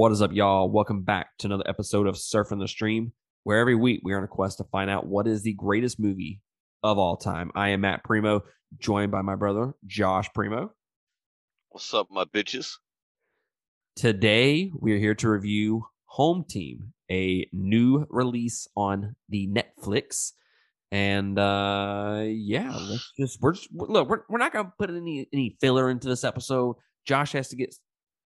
What is up, y'all? Welcome back to another episode of Surfing the Stream, where every week we are on a quest to find out what is the greatest movie of all time. I am Matt Primo, joined by my brother, Josh Primo. What's up, my bitches? Today, we are here to review Home Team, a new release on the Netflix. And uh yeah, let's just we're just look, we're, we're not gonna put any any filler into this episode. Josh has to get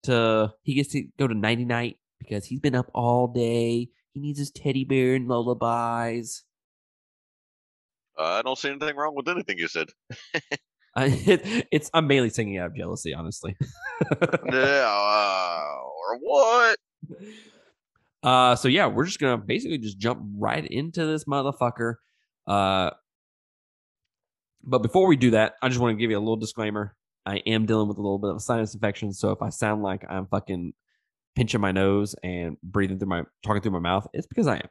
to he gets to go to nighty night because he's been up all day. He needs his teddy bear and lullabies. Uh, I don't see anything wrong with anything you said. Uh, it, it's I'm mainly singing out of jealousy, honestly. yeah, uh, or what? Uh, so yeah, we're just gonna basically just jump right into this motherfucker. Uh, but before we do that, I just want to give you a little disclaimer. I am dealing with a little bit of a sinus infection, so if I sound like I'm fucking pinching my nose and breathing through my talking through my mouth, it's because I am.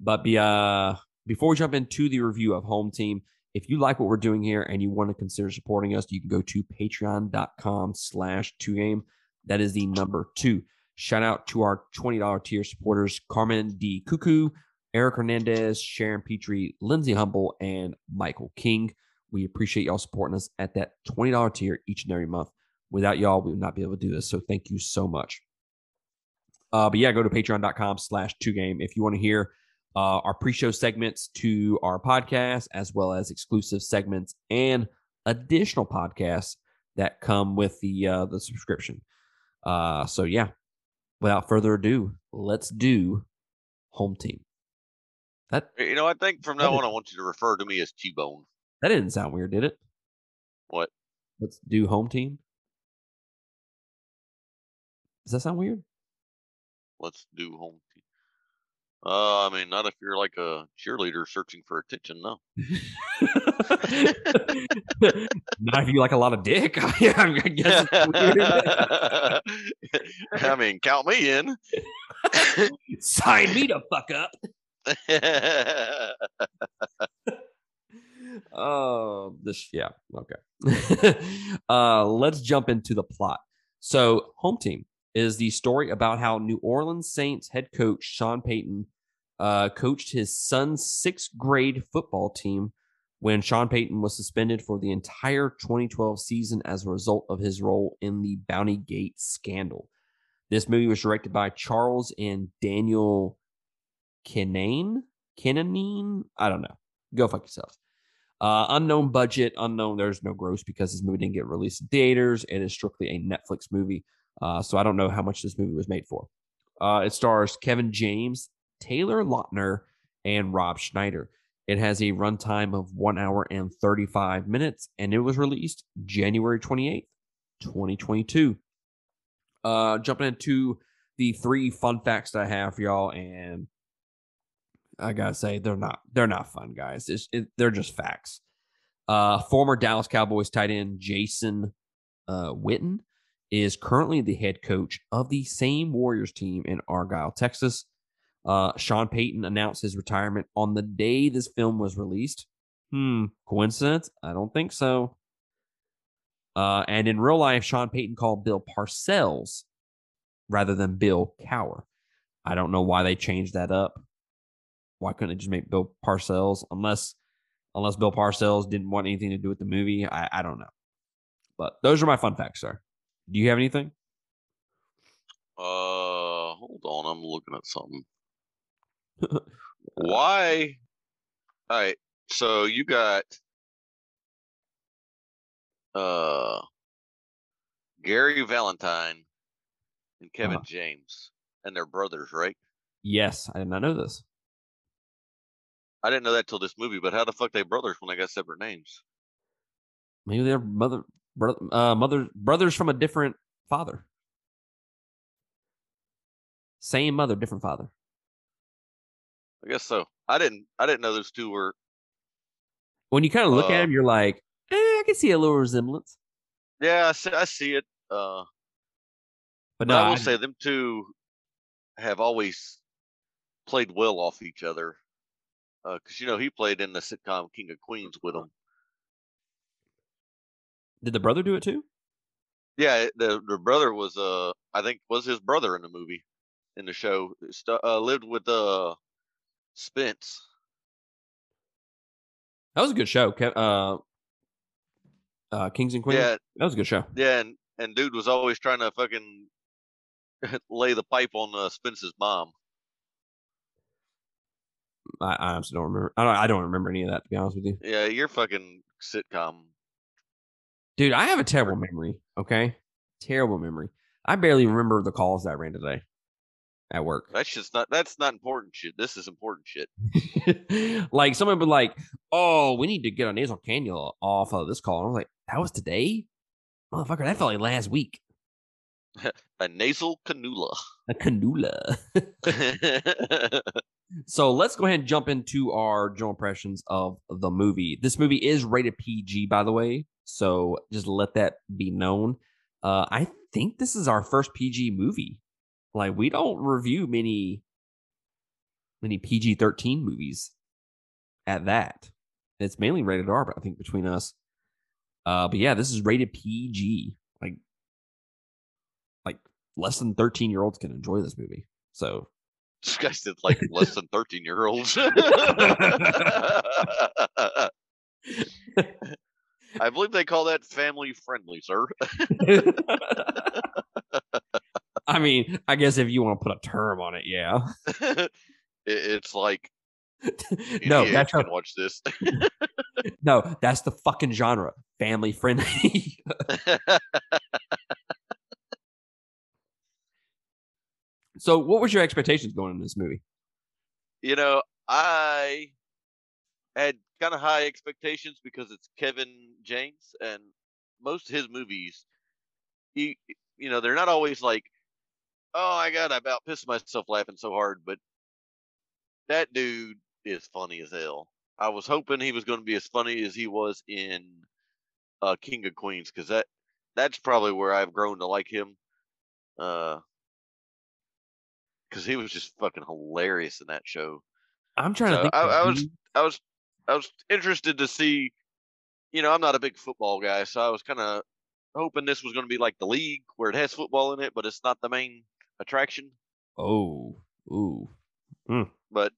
But be uh before we jump into the review of Home Team, if you like what we're doing here and you want to consider supporting us, you can go to patreon.com slash two game. That is the number two. Shout out to our $20 tier supporters, Carmen D. Cuckoo, Eric Hernandez, Sharon Petrie, Lindsay Humble, and Michael King. We appreciate y'all supporting us at that $20 tier each and every month. Without y'all, we would not be able to do this. So thank you so much. Uh, but yeah, go to patreon.com slash two game if you want to hear uh, our pre-show segments to our podcast, as well as exclusive segments and additional podcasts that come with the uh, the subscription. Uh, so yeah, without further ado, let's do home team. That You know, I think from now on, I want you to refer to me as T Bone. That didn't sound weird, did it? What? Let's do home team. Does that sound weird? Let's do home team. Uh, I mean, not if you're like a cheerleader searching for attention, no. Not if you like a lot of dick. yeah, I guess. I mean, count me in. Sign me to fuck up. Oh, this yeah, okay. uh let's jump into the plot. So, Home Team is the story about how New Orleans Saints head coach Sean Payton uh coached his son's 6th grade football team when Sean Payton was suspended for the entire 2012 season as a result of his role in the Bounty Gate scandal. This movie was directed by Charles and Daniel Kinnane, Kinanine. I don't know. Go fuck yourself. Uh, unknown budget, unknown. There's no gross because this movie didn't get released in theaters. It is strictly a Netflix movie. Uh, so I don't know how much this movie was made for. Uh, it stars Kevin James, Taylor Lautner, and Rob Schneider. It has a runtime of one hour and 35 minutes, and it was released January 28th, 2022. Uh, jumping into the three fun facts that I have for y'all, and I gotta say they're not they're not fun, guys. It's, it, they're just facts. Uh, former Dallas Cowboys tight end Jason uh, Witten is currently the head coach of the same Warriors team in Argyle, Texas. Uh, Sean Payton announced his retirement on the day this film was released. Hmm, coincidence? I don't think so. Uh, and in real life, Sean Payton called Bill Parcells rather than Bill Cowher. I don't know why they changed that up. Why couldn't they just make Bill Parcells? Unless unless Bill Parcells didn't want anything to do with the movie. I, I don't know. But those are my fun facts, sir. Do you have anything? Uh, hold on, I'm looking at something. Why? All right, so you got uh Gary Valentine and Kevin Uh-huh. James, and they're brothers, right? Yes, I did not know this. I didn't know that till this movie, but how the fuck they brothers when they got separate names? Maybe they're mother, brother, uh, mother, brothers from a different father. Same mother, different father. I guess so. I didn't. I didn't know those two were. When you kind of look at them, you're like, eh, I can see a little resemblance. Yeah, I see, I see it. Uh, But but no, I will I- say them two have always played well off each other. Because you know he played in the sitcom King of Queens with him. did the brother do it too? Yeah, the the brother was uh I think was his brother in the movie, in the show. Stu- uh, lived with uh Spence. That was a good show. Kev- Uh, uh, Kings and Queens. Yeah, That was a good show. yeah, and and dude was always trying to fucking lay the pipe on uh, Spence's mom. I, I honestly don't remember. I don't. I don't remember any of that to be honest with you, Yeah, you're fucking sitcom. dude. I have a terrible memory. Okay, terrible memory. I barely remember the calls that I ran today at work. That's just not. That's not important shit. This is important shit. like someone would be like, "Oh, we need to get a nasal cannula off of this call." And I was like, "That was today, motherfucker. That felt like last week." A nasal cannula. A cannula. so let's go ahead and jump into our general impressions of the movie. This movie is rated PG, by the way. So just let that be known. Uh, I think this is our first PG movie. Like we don't review many many PG thirteen movies at that. It's mainly rated R, but I think between us. Uh, but yeah, this is rated PG. Like like less than 13 year olds can enjoy this movie. So this guy said like less than thirteen year olds. I believe they call that family friendly, sir. I mean, I guess if you want to put a term on it, yeah. It's like no, that's can watch this. no, that's the fucking genre. Family friendly. So what was your expectations going in this movie? you know, I had kind of high expectations because it's Kevin James, and most of his movies, he, you know, they're not always like, oh my god, I about pissed myself laughing so hard, but that dude is funny as hell. I was hoping he was going to be as funny as he was in uh, King of Queens because that that's probably where I've grown to like him. Uh, because he was just fucking hilarious in that show. I'm trying to think. I, I was I was I was interested to see. You know, I'm not a big football guy, so I was kind of hoping this was going to be like the league where it has football in it, but it's not the main attraction. Oh, ooh. Mm. But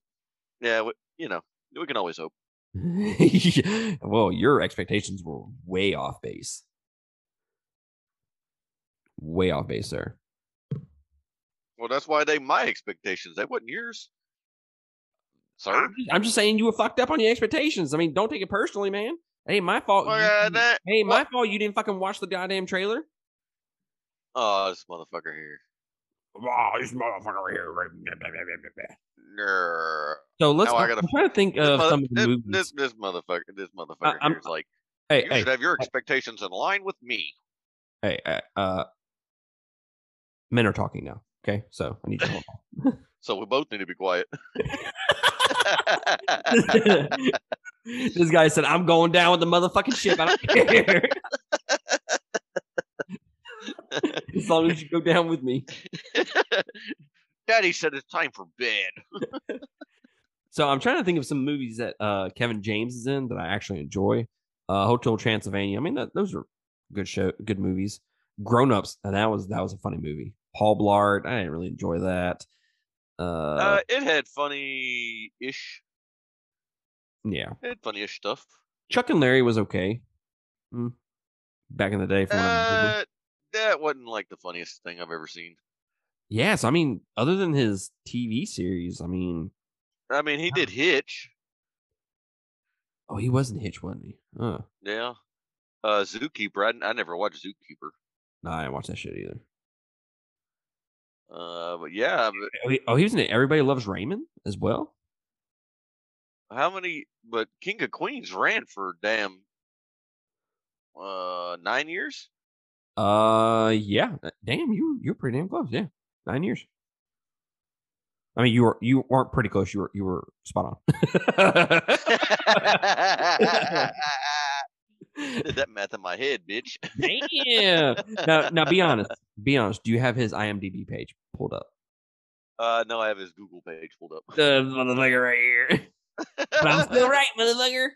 yeah, w- you know, we can always hope. well, your expectations were way off base. Way off base, sir. Well, that's why they my expectations. They wasn't yours, sir. I'm just, I'm just saying you were fucked up on your expectations. I mean, don't take it personally, man. It ain't my fault. Well, yeah, that- hey, my fault. You didn't fucking watch the goddamn trailer. Oh, this motherfucker here. Oh, this motherfucker here. So let's. I I'm trying to think of mother- some of the this, movies. this, this motherfucker, this motherfucker I'm- here is like, hey, you hey, should have your expectations in line with me. hey, uh, uh, men are talking now. Okay, so I need you to So we both need to be quiet. this guy said, "I'm going down with the motherfucking ship. I don't care." as long as you go down with me. Daddy said it's time for bed. So I'm trying to think of some movies that uh, Kevin James is in that I actually enjoy. Uh, Hotel Transylvania. I mean, that, those are good show, good movies. Grown Ups, and that was that was a funny movie. Paul Blart. I didn't really enjoy that. Uh, Uh, it had funny ish. yeah. It had funny ish stuff. Chuck and Larry was okay. Mm. Back in the day, from when I remember. Uh, that wasn't like the funniest thing I've ever seen. Yes, I mean, other than his TV series, I mean, I mean, he did Hitch. oh, he wasn't Hitch, wasn't he? Uh, Yeah. Uh, Zookeeper. I, I never watched Zookeeper. no, I didn't watch that shit either. Uh, but yeah, but Oh, he, oh, was in it. Everybody Loves Raymond as well. how many? But King of Queens ran for damn uh nine years. Uh, yeah. Damn, you you're pretty damn close. Yeah, nine years. I mean, you were you weren't pretty close. You were you were spot on. Did that math in my head, bitch. Damn. Now, now, be honest. Be honest. Do you have his IMDb page pulled up? Uh, no, I have his Google page pulled up. The motherfucker right here. But I'm still right, motherfucker.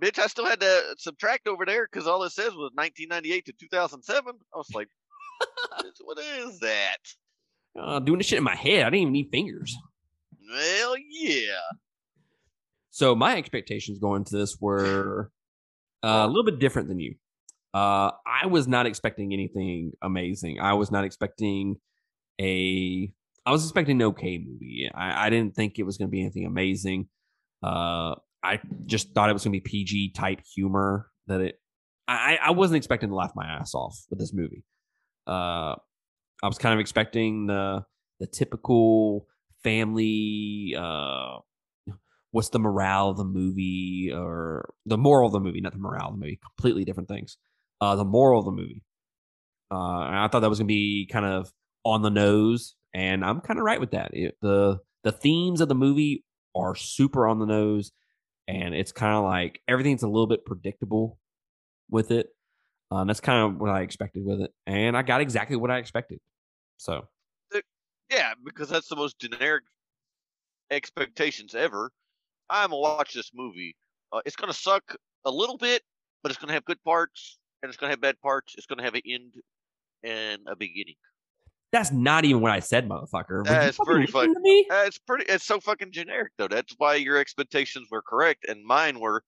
bitch, I still had to subtract over there because all it says was 1998 to 2007. I was like, what is that? Uh, doing this shit in my head. I didn't even need fingers. Well, yeah. So my expectations going into this were uh, a little bit different than you. Uh, I was not expecting anything amazing. I was not expecting a. I was expecting an okay movie. I, I didn't think it was going to be anything amazing. Uh, I just thought it was going to be PG type humor. That it. I I wasn't expecting to laugh my ass off with this movie. Uh, I was kind of expecting the the typical family. Uh, what's the morale of the movie or the moral of the movie, not the morale of the movie. Completely different things. Uh, the moral of the movie. Uh, I thought that was gonna be kind of on the nose, and I'm kind of right with that. It, the The themes of the movie are super on the nose, and it's kind of like everything's a little bit predictable with it. Um, that's kind of what I expected with it, and I got exactly what I expected. So, Yeah, because that's the most generic expectations ever. I'm gonna watch this movie. Uh, it's gonna suck a little bit, but it's gonna have good parts and it's gonna have bad parts. It's gonna have an end and a beginning. that's not even what I said, motherfucker. That's pretty to? Uh, it's pretty. It's so fucking generic though. That's why your expectations were correct and mine were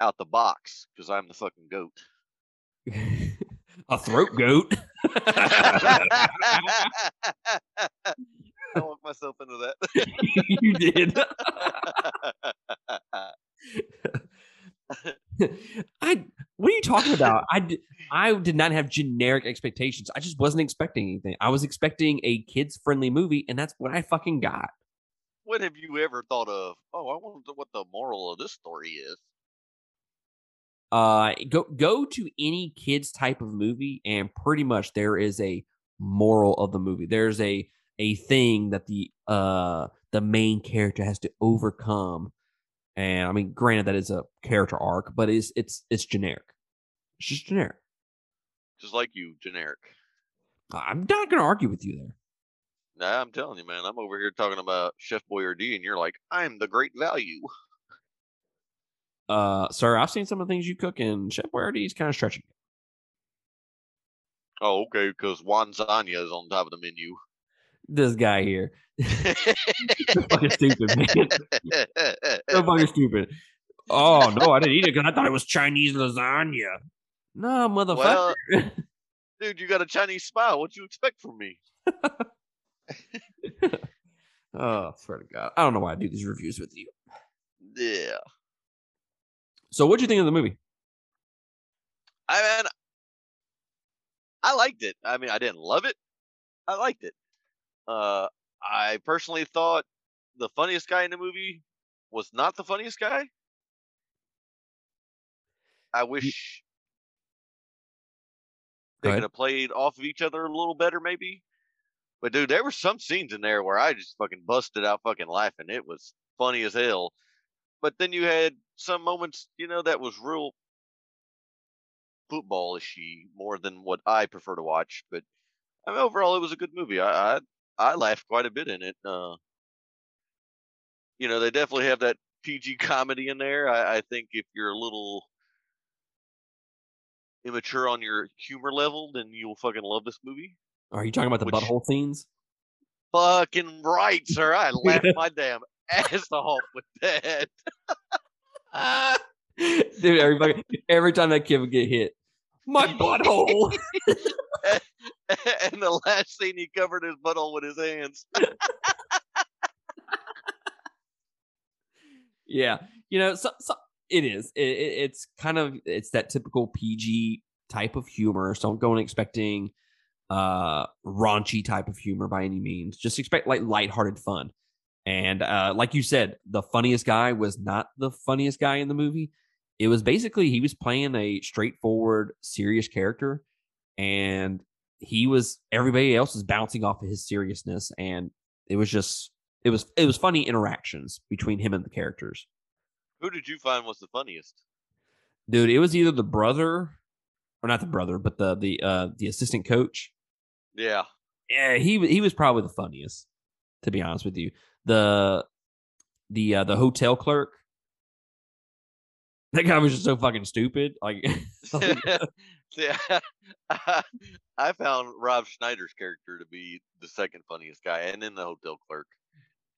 out the box because I'm the fucking goat. a throat goat. I walked myself into that. you did. I. What are you talking about? I did, I did not have generic expectations. I just wasn't expecting anything. I was expecting a kids friendly movie, and that's what I fucking got. what have you ever thought of? Oh, I wonder what the moral of this story is. Uh, go go to any kids type of movie, and pretty much there is a moral of the movie. There's a a thing that the uh the main character has to overcome. And I mean, granted, that is a character arc, but it's it's it's generic. It's just generic. Just like you, generic. I'm not gonna argue with you there. Nah, I'm telling you, man. I'm over here talking about Chef Boyardee, and you're like, I'm the great value. Uh, sir, I've seen some of the things you cook, and Chef Boyardee is kind of stretching. Oh, okay, because Wanzania is on top of the menu. This guy here, so fucking stupid, man. So fucking stupid. Oh no, I didn't eat it because I thought it was Chinese lasagna. No, motherfucker. Well- Dude, you got a Chinese smile. What you expect from me? oh, swear to God, I don't know why I do these reviews with you. Yeah. So, what'd you think of the movie? I mean, I liked it. I mean, I didn't love it. I liked it. Uh, I personally thought the funniest guy in the movie was not the funniest guy. I wish they could have played off of each other a little better, maybe. But dude, there were some scenes in there where I just fucking busted out fucking laughing. It was funny as hell. But then you had some moments, you know, that was real footballishy more than what I prefer to watch. But I mean, overall, it was a good movie. I I, I laughed quite a bit in it. Uh, you know, they definitely have that PG comedy in there. I, I think if you're a little immature on your humor level, then you'll fucking love this movie. Are you talking about the Which- butthole scenes? Fucking right, sir. I laughed my damn ass off with that. Dude, every fucking, every time that kid would get hit, my butthole. and the last scene, he covered his butthole with his hands. yeah, you know, so, so it is. It, it- it's kind of it's that typical PG type of humor. So don't go in expecting uh raunchy type of humor by any means. Just expect like lighthearted fun. And uh like you said, the funniest guy was not the funniest guy in the movie. It was basically he was playing a straightforward, serious character, and he was everybody else was bouncing off of his seriousness, and it was just it was it was funny interactions between him and the characters. Who did you find was the funniest? Dude, it was either the brother or not the brother, but the the uh the assistant coach. Yeah. Yeah, he he was probably the funniest, to be honest with you. The the uh, the hotel clerk. That guy was just so fucking stupid. Like Yeah, I found Rob Schneider's character to be the second funniest guy, and then the hotel clerk.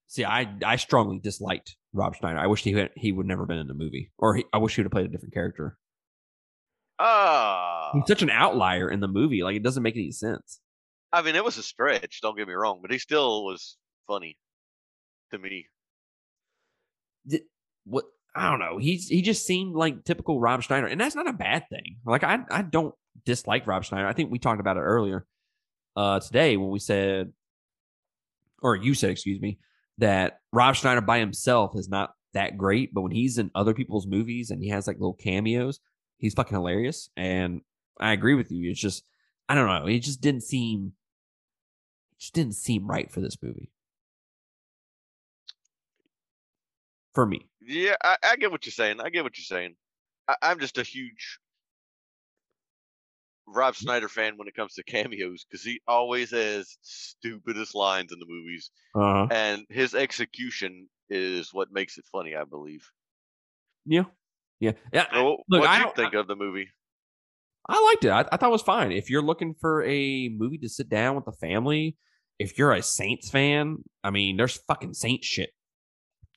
See, I I strongly disliked Rob Schneider. I wish he had, he would never been in the movie, or he, I wish he would have played a different character. Ah, He's such an outlier in the movie; like it doesn't make any sense. I mean, it was a stretch. Don't get me wrong, but he still was funny to me. Did, what I don't know. He's he just seemed like typical Rob Schneider, and that's not a bad thing. Like I I don't dislike Rob Schneider. I think we talked about it earlier uh today when we said, or you said, excuse me, that Rob Schneider by himself is not that great, but when he's in other people's movies and he has like little cameos, he's fucking hilarious. And I agree with you. It's just I don't know. It just didn't seem it just didn't seem right for this movie. For me. Yeah, I, I get what you're saying. I get what you're saying. I, I'm just a huge Rob Schneider fan when it comes to cameos because he always has stupidest lines in the movies, Uh-huh. and his execution is what makes it funny. I believe. Yeah. Yeah. Yeah. So, look, what I do you think of the movie? I liked it. I, I thought it was fine. If you're looking for a movie to sit down with the family, if you're a Saints fan, I mean, there's fucking Saints shit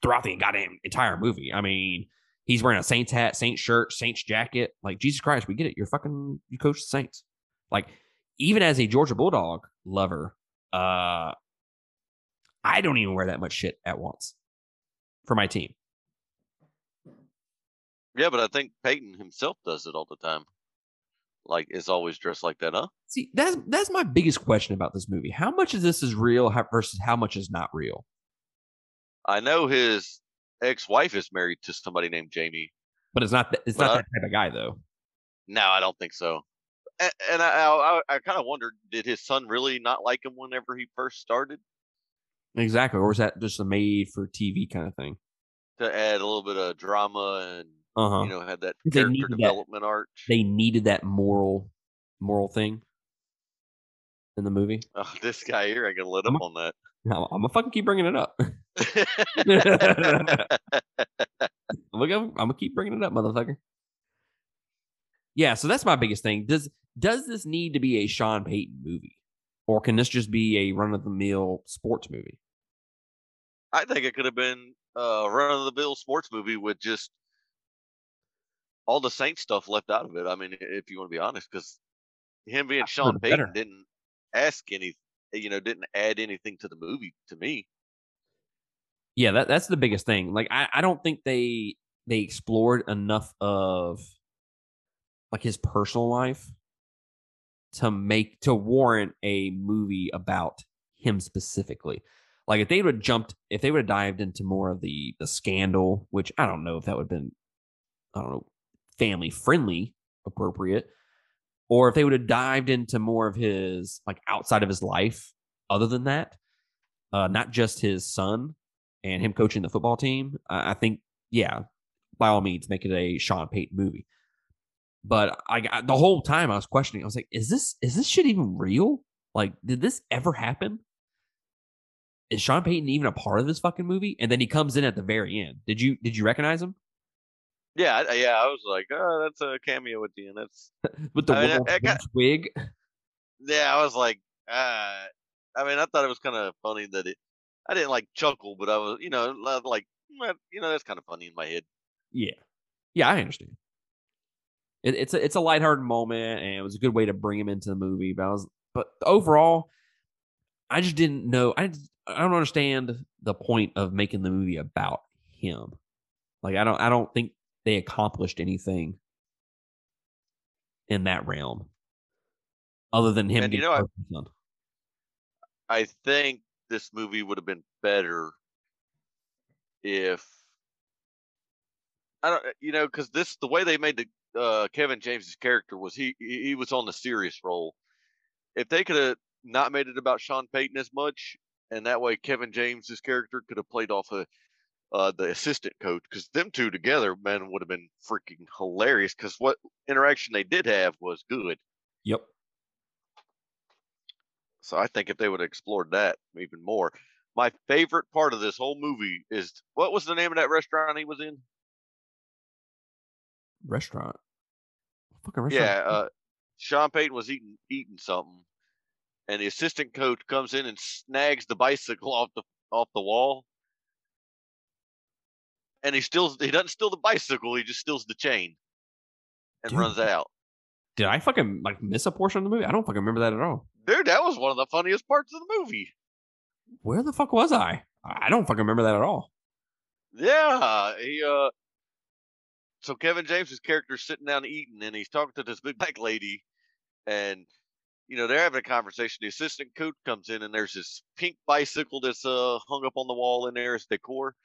throughout the goddamn entire movie. I mean, he's wearing a Saints hat, Saints shirt, Saints jacket. Like, Jesus Christ, we get it. You're fucking, you coach the Saints. Like, even as a Georgia Bulldog lover, uh, I don't even wear that much shit at once for my team. Yeah, but I think Payton himself does it all the time. Like, is always dressed like that, huh? See, that's that's my biggest question about this movie. How much of this is real versus how much is not real? I know his ex-wife is married to somebody named Jamie. But it's not. th- It's not Well, that type of guy, though. No, I don't think so. And, and I, I, I kind of wondered, did his son really not like him whenever he first started? Exactly. Or was that just a made for TV kind of thing? To add a little bit of drama and Uh huh. you know had that character that. development arc. they needed that moral, moral thing in the movie. Oh, this guy here, I can let up on that. I'm, gonna fucking keep bringing it up. I'm gonna, I'm gonna keep bringing it up, motherfucker. Yeah. So that's my biggest thing. Does does this need to be a Sean Payton movie, or can this just be a run of the mill sports movie? I think it could have been a run of the mill sports movie with just all the Saint stuff left out of it. I mean, if you want to be honest, because him being Sean Payton better. didn't ask any, you know, didn't add anything to the movie to me. Yeah, that that's the biggest thing. Like I, I don't think they they explored enough of like his personal life to make to warrant a movie about him specifically. Like if they would have jumped, if they would have dived into more of the the scandal, which I don't know if that would have been, I don't know, family friendly, appropriate, or if they would have dived into more of his like outside of his life, other than that, uh, not just his son and him coaching the football team. I, think, yeah, by all means, make it a Sean Payton movie. But I, I the whole time I was questioning. I was like, is this is this shit even real? Like, did this ever happen? Is Sean Payton even a part of this fucking movie? And then he comes in at the very end. Did you did you recognize him Yeah, yeah. I was like, oh, that's a cameo with Dean. That's with the I mean, I got- wig? yeah. I was like, uh, I mean, I thought it was kind of funny that it. I didn't like chuckle, but I was, you know, like, "Mm, you know, that's kind of funny in my head. Yeah, yeah, I understand. It, it's a it's a lighthearted moment, and it was a good way to bring him into the movie. But I was, but overall, I just didn't know. I I don't understand the point of making the movie about him. Like I don't I don't think they accomplished anything in that realm, other than him And you know, I- I think this movie would have been better if I don't, you know, because this the way they made the uh, Kevin James's character was he he he was on the serious role. If they could have not made it about Sean Payton as much, and that way Kevin James's character could have played off of uh, the assistant coach, because them two together, man, would have been freaking hilarious. Because what interaction they did have was good. Yep. So I think if they would have explored that even more. My favorite part of this whole movie is what was the name of that restaurant he was in? Restaurant. Fucking restaurant. Yeah, uh, Sean Payton was eating eating something, and the assistant coach comes in and snags the bicycle off the off the wall, and he steals. He doesn't steal the bicycle. He just steals the chain, and Dude. runs out. Did I fucking like miss a portion of the movie? I don't fucking remember that at all. Dude, that was one of the funniest parts of the movie. Where the fuck was I? I don't fucking remember that at all. Yeah, he uh. So Kevin James's character's sitting down eating, and he's talking to this big black lady, and you know they're having a conversation. The assistant coach comes in, and there's this pink bicycle that's uh hung up on the wall in there as decor,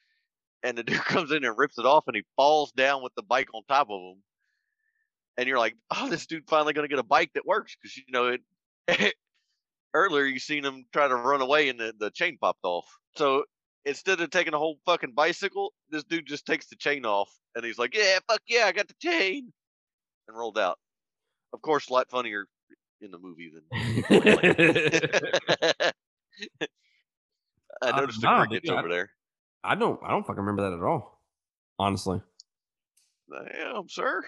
and the dude comes in and rips it off, and he falls down with the bike on top of him, and you're like, oh, this dude finally gonna get a bike that works because you know it. earlier you seen him try to run away and the, the chain popped off. So instead of taking a whole fucking bicycle, this dude just takes the chain off and he's like, Yeah, fuck yeah, I got the chain and rolled out. Of course, a lot funnier in the movie than I noticed nah, the crickets over there. I don't. I don't fucking remember that at all. Honestly, Damn, sir.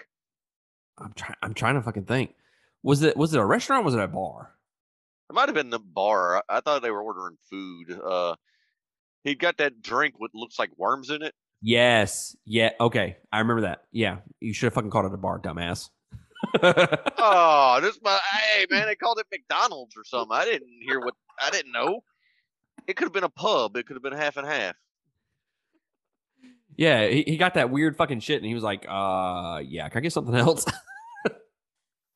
I'm trying. I'm trying to fucking think. Was it was it a restaurant? or Was it a bar? It might have been the bar. I, I thought they were ordering food. Uh he got that drink with looks like worms in it. Yes. Yeah. Okay. I remember that. Yeah. You should have fucking called it a bar, dumbass. Oh, this my hey man, they called it McDonald's or something. I didn't hear what I didn't know. It could have been a pub. It could have been half and half. Yeah. He, he got that weird fucking shit, and he was like, "Uh, yeah. Can I get something else?"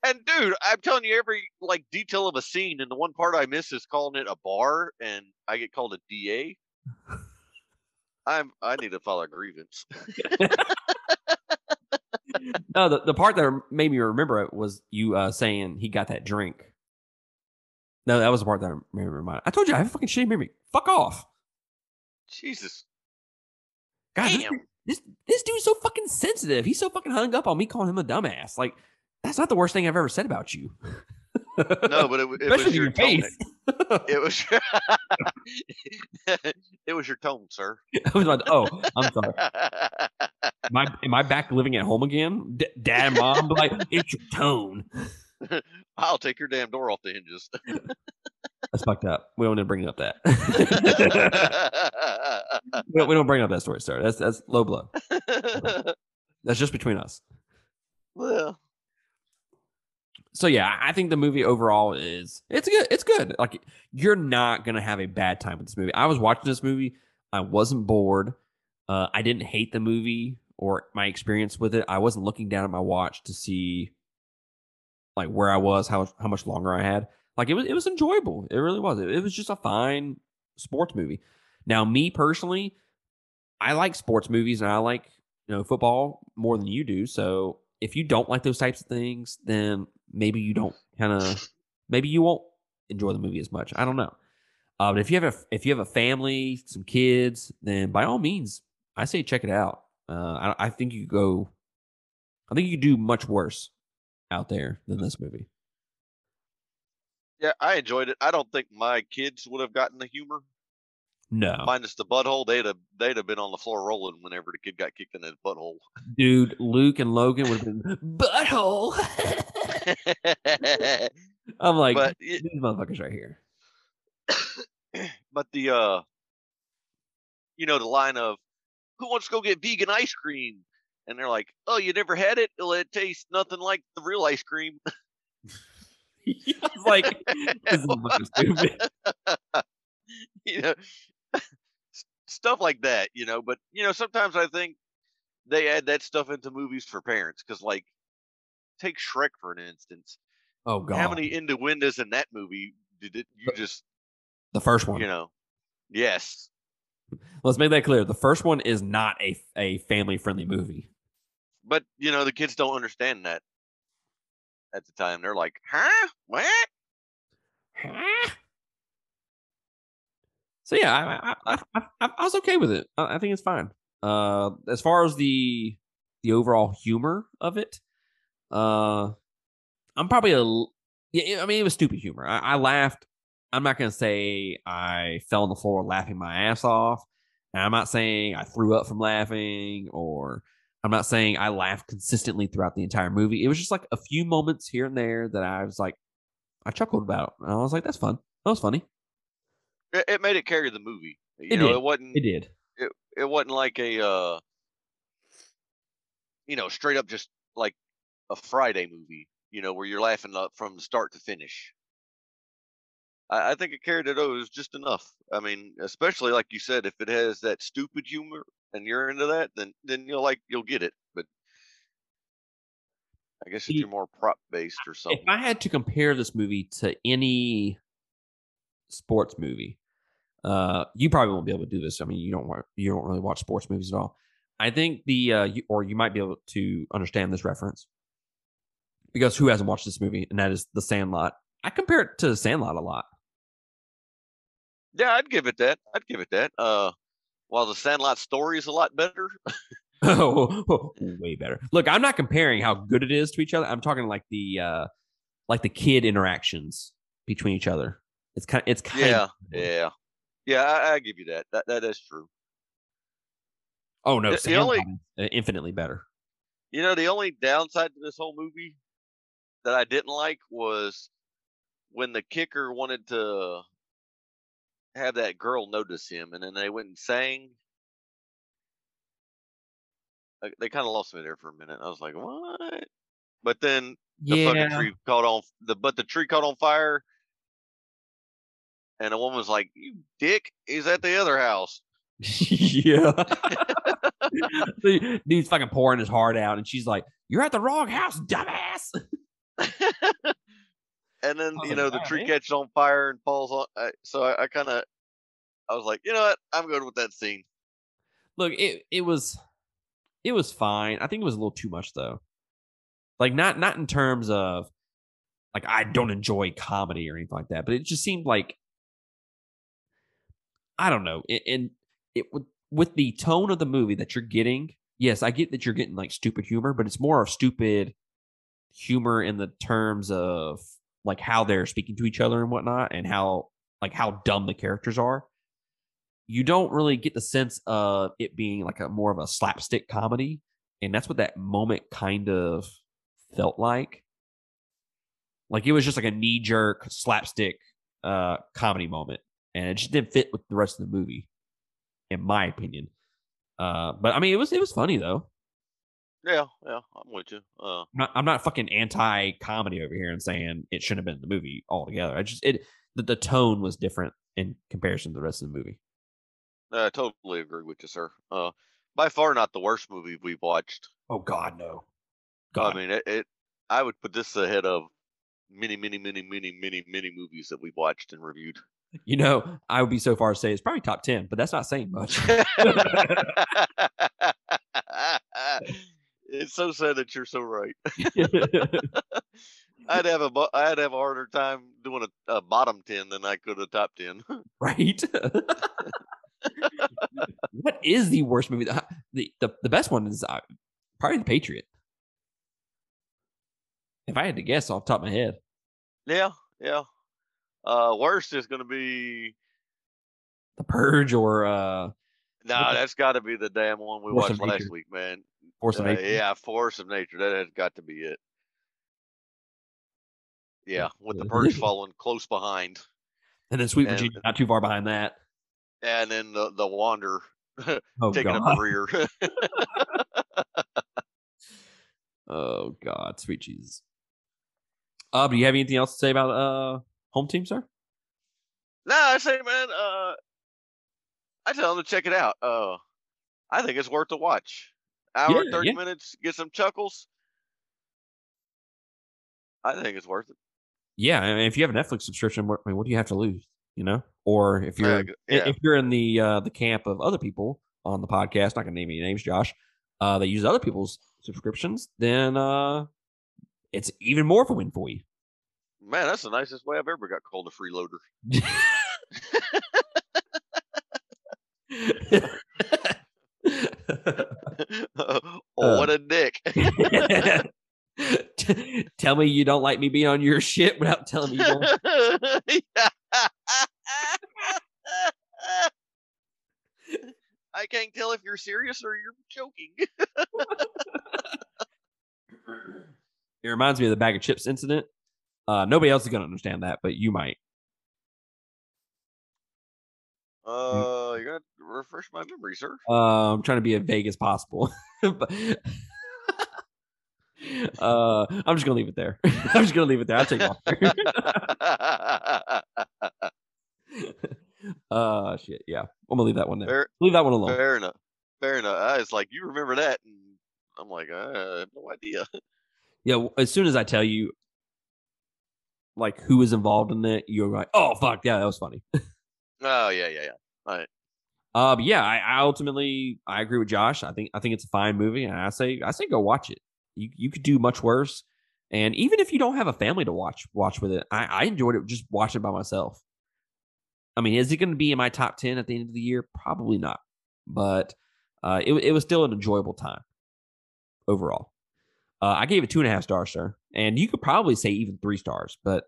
And dude, I'm telling you, every like detail of a scene, and the one part I miss is calling it a bar, and I get called a DA. I'm I need to file a grievance. no, the, the part that made me remember it was you uh, saying he got that drink. No, that was the part that made me remind. I told you I have a fucking shitty memory. Fuck off. Jesus, God, this, damn. this this dude's so fucking sensitive. He's so fucking hung up on me calling him a dumbass. Like that's not the worst thing I've ever said about you. No, but it, it especially was your, your tone. It was it was your tone, sir. I was like, oh, I'm sorry. Am I, am I back living at home again? D- Dad and mom be like, it's your tone. I'll take your damn door off the hinges. That's fucked up. We don't need to bring up that. we, don't, we don't bring up that story, sir. That's that's low blow. That's just between us. well, So yeah, I think the movie overall is it's good. It's good. Like you're not gonna have a bad time with this movie. I was watching this movie. I wasn't bored. Uh, I didn't hate the movie or my experience with it. I wasn't looking down at my watch to see like where I was, how how much longer I had. Like it was it was enjoyable. It really was. It, it was just a fine sports movie. Now, me personally, I like sports movies and I like you know football more than you do. So if you don't like those types of things, then maybe you don't kind of maybe you won't enjoy the movie as much. I don't know. Uh, but if you have a if you have a family, some kids, then by all means, I say check it out. Uh, I, I think you go. I think you do much worse out there than this movie. yeah, I enjoyed it. I don't think my kids would have gotten the humor. No, Minus the butthole, they'd have they'd have been on the floor rolling whenever the kid got kicked in his butthole. dude, Luke and Logan would have been butthole. I'm like but y- these motherfuckers right here. but the uh, you know the line of who wants to go get vegan ice cream, and they're like, oh, you never had it? Well, it tastes nothing like the real ice cream. I was like, this is stupid. you know, stuff like that. You know, but you know sometimes I think they add that stuff into movies for parents because like take Shrek for an instance. Oh god, How many innuendos in that movie did it? You just the first one. you know, yes, Let's make that clear. The first one is not a a family friendly movie. But you know the kids don't understand that at the time. They're like, huh, what? So yeah, I I, I, I, I was okay with it. I, I think it's fine. Uh, as far as the the overall humor of it, uh, I'm probably a yeah. I mean, it was stupid humor. I, I laughed. I'm not gonna say I fell on the floor laughing my ass off, and I'm not saying I threw up from laughing or I'm not saying I laughed consistently throughout the entire movie. It was just like a few moments here and there that I was like, I chuckled about. And I was like, that's fun. That was funny. It, it made it carry the movie. You It know, did. it wasn't. It did. It, it wasn't like a, uh, you know, straight up just like a Friday movie. You know, where you're laughing up from start to finish. I, I think it carried it over just enough. I mean, especially like you said, if it has that stupid humor and you're into that, then then you'll like you'll get it. But I guess if you're more prop based or something, If I had to compare this movie to any sports movie, uh, you probably won't be able to do this. I mean, you don't wa- you don't really watch sports movies at all. I think the uh, you, or you might be able to understand this reference because who hasn't watched this movie? And that is The Sandlot. I compare it to The Sandlot a lot. yeah, I'd give it that. I'd give it that. Uh, while the Sandlot story is a lot better, oh, way better. Look, I'm not comparing how good it is to each other. I'm talking like the uh, like the kid interactions between each other. It's kind. It's kind. yeah, of, yeah, yeah. I, I give you that. That that is true. Oh no, The- the only- uh, infinitely better. You know, the only downside to this whole movie that I didn't like was when the kicker wanted to have that girl notice him, and then they went and sang. Like, They kind of lost me there for a minute. I was like, "What?" But then the fucking tree caught on the but the tree caught on fire, and the woman was like, "You dick, he's at the other house." yeah. The Dude's fucking pouring his heart out, and she's like, "You're at the wrong house, dumbass." and then was you know the tree man." catches on fire and falls on. I, so I, I kind of, I was like, you know what, I'm good with that scene. Look, it it was it was fine. I think it was a little too much though. Like not not in terms of like I don't enjoy comedy or anything like that, but it just seemed like I don't know. And it with with the tone of the movie that you're getting. Yes, I get that you're getting like stupid humor, but it's more of stupid humor in the terms of like how they're speaking to each other and whatnot, and how like how dumb the characters are. You don't really get the sense of it being like a more of a slapstick comedy, and that's what that moment kind of felt like. Like it was just like a knee jerk slapstick uh comedy moment, and it just didn't fit with the rest of the movie, in my opinion. Uh, but I mean, it was it was funny though. Yeah, yeah, I'm with you. Uh, I'm not, I'm not fucking anti comedy over here and saying it shouldn't have been in the movie altogether. I just it the, the tone was different in comparison to the rest of the movie. I totally agree with you, sir. Uh, by far not the worst movie we've watched. Oh God, no. God. I mean, it, it. I would put this ahead of many, many, many, many, many, many movies that we've watched and reviewed. you know, I would be so far as to say it's probably top ten, but that's not saying much. it's so sad that you're so right. I'd have a I'd have a harder time doing a, a bottom ten than I could a top ten. right? what is the worst movie? The, the the, the best one is uh, probably The Patriot. If I had to guess off the top of my head, yeah, yeah. Uh, worst is going to be The Purge or uh, nah. That's got to be the damn one we watched last week, man. Force of Uh, Nature. yeah, Force of Nature. That has got to be it. Yeah, with the purge following close behind, and then Sweet and- Virginia not too far behind that. and then the the Wander Oh taking God. up the rear. Oh God, sweet Jesus. Uh, do you have anything else to say about uh home team, sir? No, I say, man, uh, I tell them to check it out. Uh, I think it's worth a watch. Hour Yeah, thirty yeah. minutes, get some chuckles. I think it's worth it. Yeah, I mean, if you have a Netflix subscription, what, I mean, what do you have to lose? You know, or if you're yeah. if you're in the uh, the camp of other people on the podcast, not gonna name any names, Josh, uh, that use other people's subscriptions, then uh, it's even more of a win for you. Man, that's the nicest way I've ever got called a freeloader. Uh, what um, a dick. tell me you don't like me being on your shit without telling me you don't. I can't tell if you're serious or you're joking. it reminds me of the bag of chips incident. Uh, nobody else is going to understand that, but you might. Refresh my memory, sir. Uh, I'm trying to be as vague as possible. but, uh, I'm just gonna leave it there. I'm just gonna leave it there. I'll take off. uh, shit. Yeah, I'm gonna leave that one there. fair, Leave that one alone. fair enough. Fair enough. I was like, you remember that? And I'm like, I have no idea. Yeah, as soon as I tell you, like who was involved in it, you're like, oh fuck, yeah, that was funny. Oh yeah, yeah, yeah. Uh, but yeah, I, I ultimately I agree with Josh. I think I think it's a fine movie, and I say I say go watch it. You you could do much worse, and even if you don't have a family to watch watch with it, I, I enjoyed it just watching it by myself. I mean, is it going to be in my top ten at the end of the year? Probably not, but uh, it it was still an enjoyable time overall. Uh, I gave it two and a half stars, sir, and you could probably say even three stars, but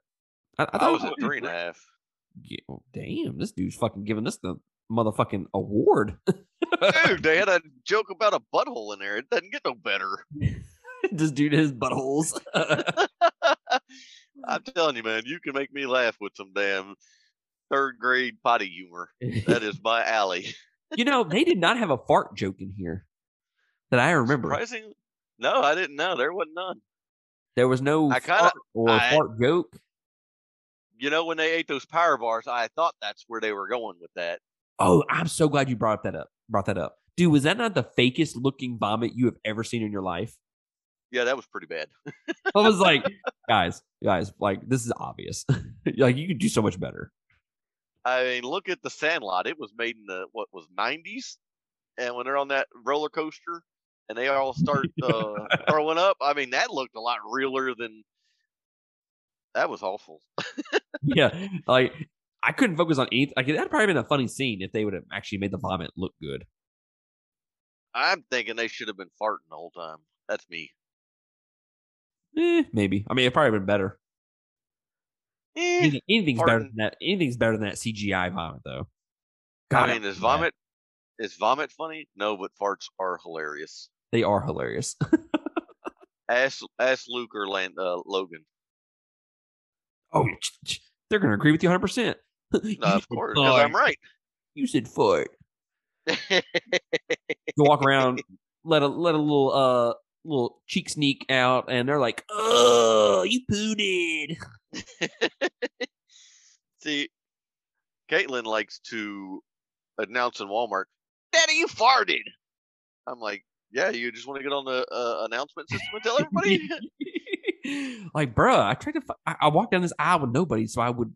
I, I, I was at three and a half. Yeah, well, damn, this dude's fucking giving us the motherfucking award. Dude, they had a joke about a butthole in there. It doesn't get no better. this dude his buttholes. I'm telling you, man, you can make me laugh with some damn third grade potty humor. That is my alley. you know, they did not have a fart joke in here that I remember. Surprising? No, I didn't know. There wasn't none. There was no I kinda- fart or I- fart joke. You know, when they ate those power bars, I thought that's where they were going with that. Oh, I'm so glad you brought that up. Brought that up, dude. Was that not the fakest looking vomit you have ever seen in your life? Yeah, that was pretty bad. I was like, guys, guys, like this is obvious. like you could do so much better. I mean, look at the Sandlot. It was made in the what was 90s, and when they're on that roller coaster and they all start uh, throwing up, I mean, that looked a lot realer than. That was awful. yeah, like I couldn't focus on anything. Like that'd probably been a funny scene if they would have actually made the vomit look good. I'm thinking they should have been farting the whole time. That's me. Eh, maybe. I mean, it probably been better. Eh, Anything, anything's better than that. Anything's better than that CGI vomit, though. I mean, is vomit is vomit funny? No, but farts are hilarious. They are hilarious. Ask ask Luke or Land, uh, Logan. oh, they're gonna agree with you 100. percent No, of course, because I'm right. You said fart. You walk around, let a let a little uh little cheek sneak out, and they're like, "Oh, you pooted." See, Caitlin likes to announce in Walmart, "Daddy, you farted." I'm like, "Yeah, you just want to get on the uh, announcement system and tell everybody." like, bruh, I tried to. fi- I, I walked down this aisle with nobody, so I would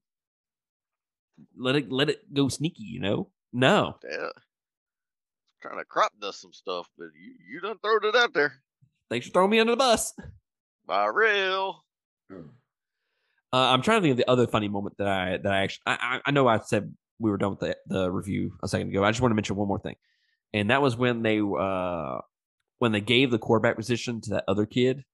let it let it go sneaky. You know? No, yeah. Trying to crop dust some stuff, but you you done throwed it out there. thanks for throwing me under the bus. By real. Uh, I'm trying to think of the other funny moment that I that I actually I, I know I said we were done with the, the review a second ago. I just want to mention one more thing, and that was when they uh when they gave the quarterback position to that other kid,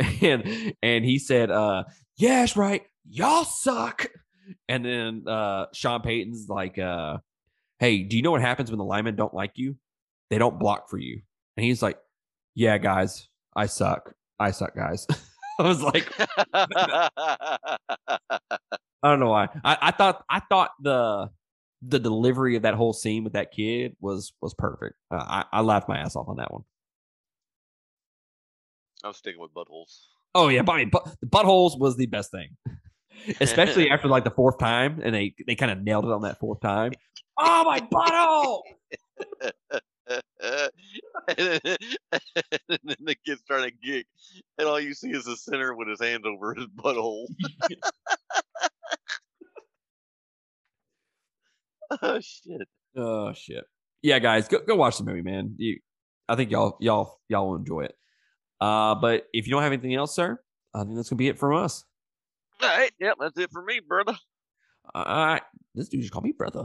and and he said, uh, "Yeah, that's right, y'all suck." And then uh Sean Payton's like, uh, "Hey, do you know what happens when the linemen don't like you? They don't block for you." And he's like, "Yeah, guys, I suck. I suck, guys." I was like, I don't know why. I, I thought I thought the the delivery of that whole scene with that kid was was perfect. Uh, I I laughed my ass off on that one. I'm sticking with buttholes. Oh yeah, but I mean, but the buttholes was the best thing, especially after like the fourth time, and they they kind of nailed it on that fourth time. Oh my butthole! and then the kid's trying to gig, and all you see is the center with his hands over his butthole. oh shit! Oh shit! Yeah, guys, go go watch the movie, man. You, I think y'all y'all y'all will enjoy it. Uh, but if you don't have anything else, sir, I think that's gonna be it from us. All right, yep, that's it for me, brother. All right, this dude just called me brother.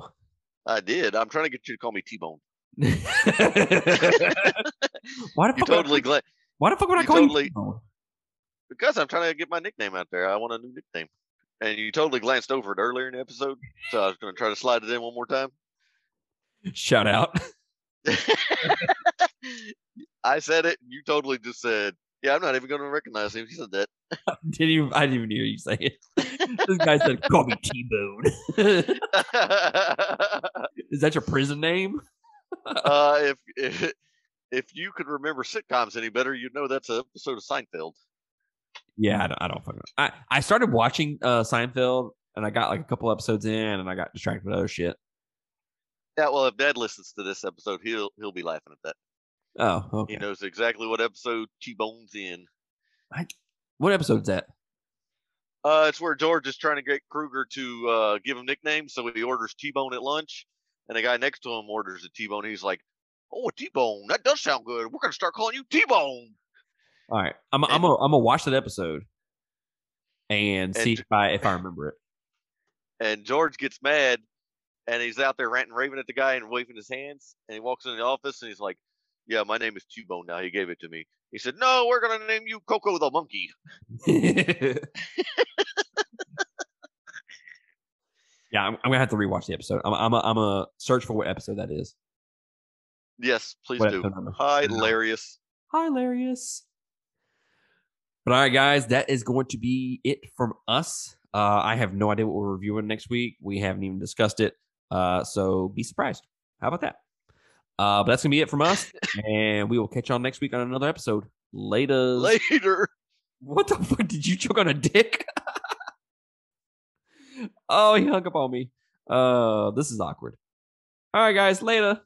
I did. I'm trying to get you to call me T-Bone. why the fuck? would I- totally gla- why the fuck would I call totally- you? T-Bone? because I'm trying to get my nickname out there. I want a new nickname, and you totally glanced over it earlier in the episode, so I was going to try to slide it in one more time. Shout out. I said it. You totally just said, Yeah, I'm not even going to recognize him. He said that. didn't even, I didn't even hear you say it. this guy said, "Call me T Bone." Is that your prison name? uh, if, if if you could remember sitcoms any better, you'd know that's an episode of Seinfeld. Yeah, I don't. I don't fucking. I I started watching uh Seinfeld, and I got like a couple episodes in, and I got distracted with other shit. Yeah, well, if Dad listens to this episode, he'll he'll be laughing at that. Oh, okay. He knows exactly what episode T Bone's in. What episode's that? Uh, it's where George is trying to get Kruger to uh, give him nicknames, so he orders T Bone at lunch, and the guy next to him orders a T Bone. He's like, "Oh, a T Bone, that does sound good. We're gonna start calling you T Bone." All right, I'm I'm gonna I'm gonna watch that episode and see if I if I remember it. And George gets mad, and he's out there ranting, raving at the guy and waving his hands. And he walks in the office, and he's like, "Yeah, my name is T Bone now. He gave it to me." He said, "No, we're gonna name you Coco the Monkey." yeah, I'm, I'm gonna have to rewatch the episode. I'm I'm a, I'm a search for what episode that is. Yes, please What do. Hilarious. Hilarious. But all right, guys, that is going to be it from us. Uh, I have no idea what we're reviewing next week. We haven't even discussed it. Uh, so be surprised. How about that? Uh, but that's gonna be it from us, and we will catch y'all next week on another episode. Later. Later. What the fuck? Did you choke on a dick? oh, he hung up on me. Uh, this is awkward. All right, guys. Later.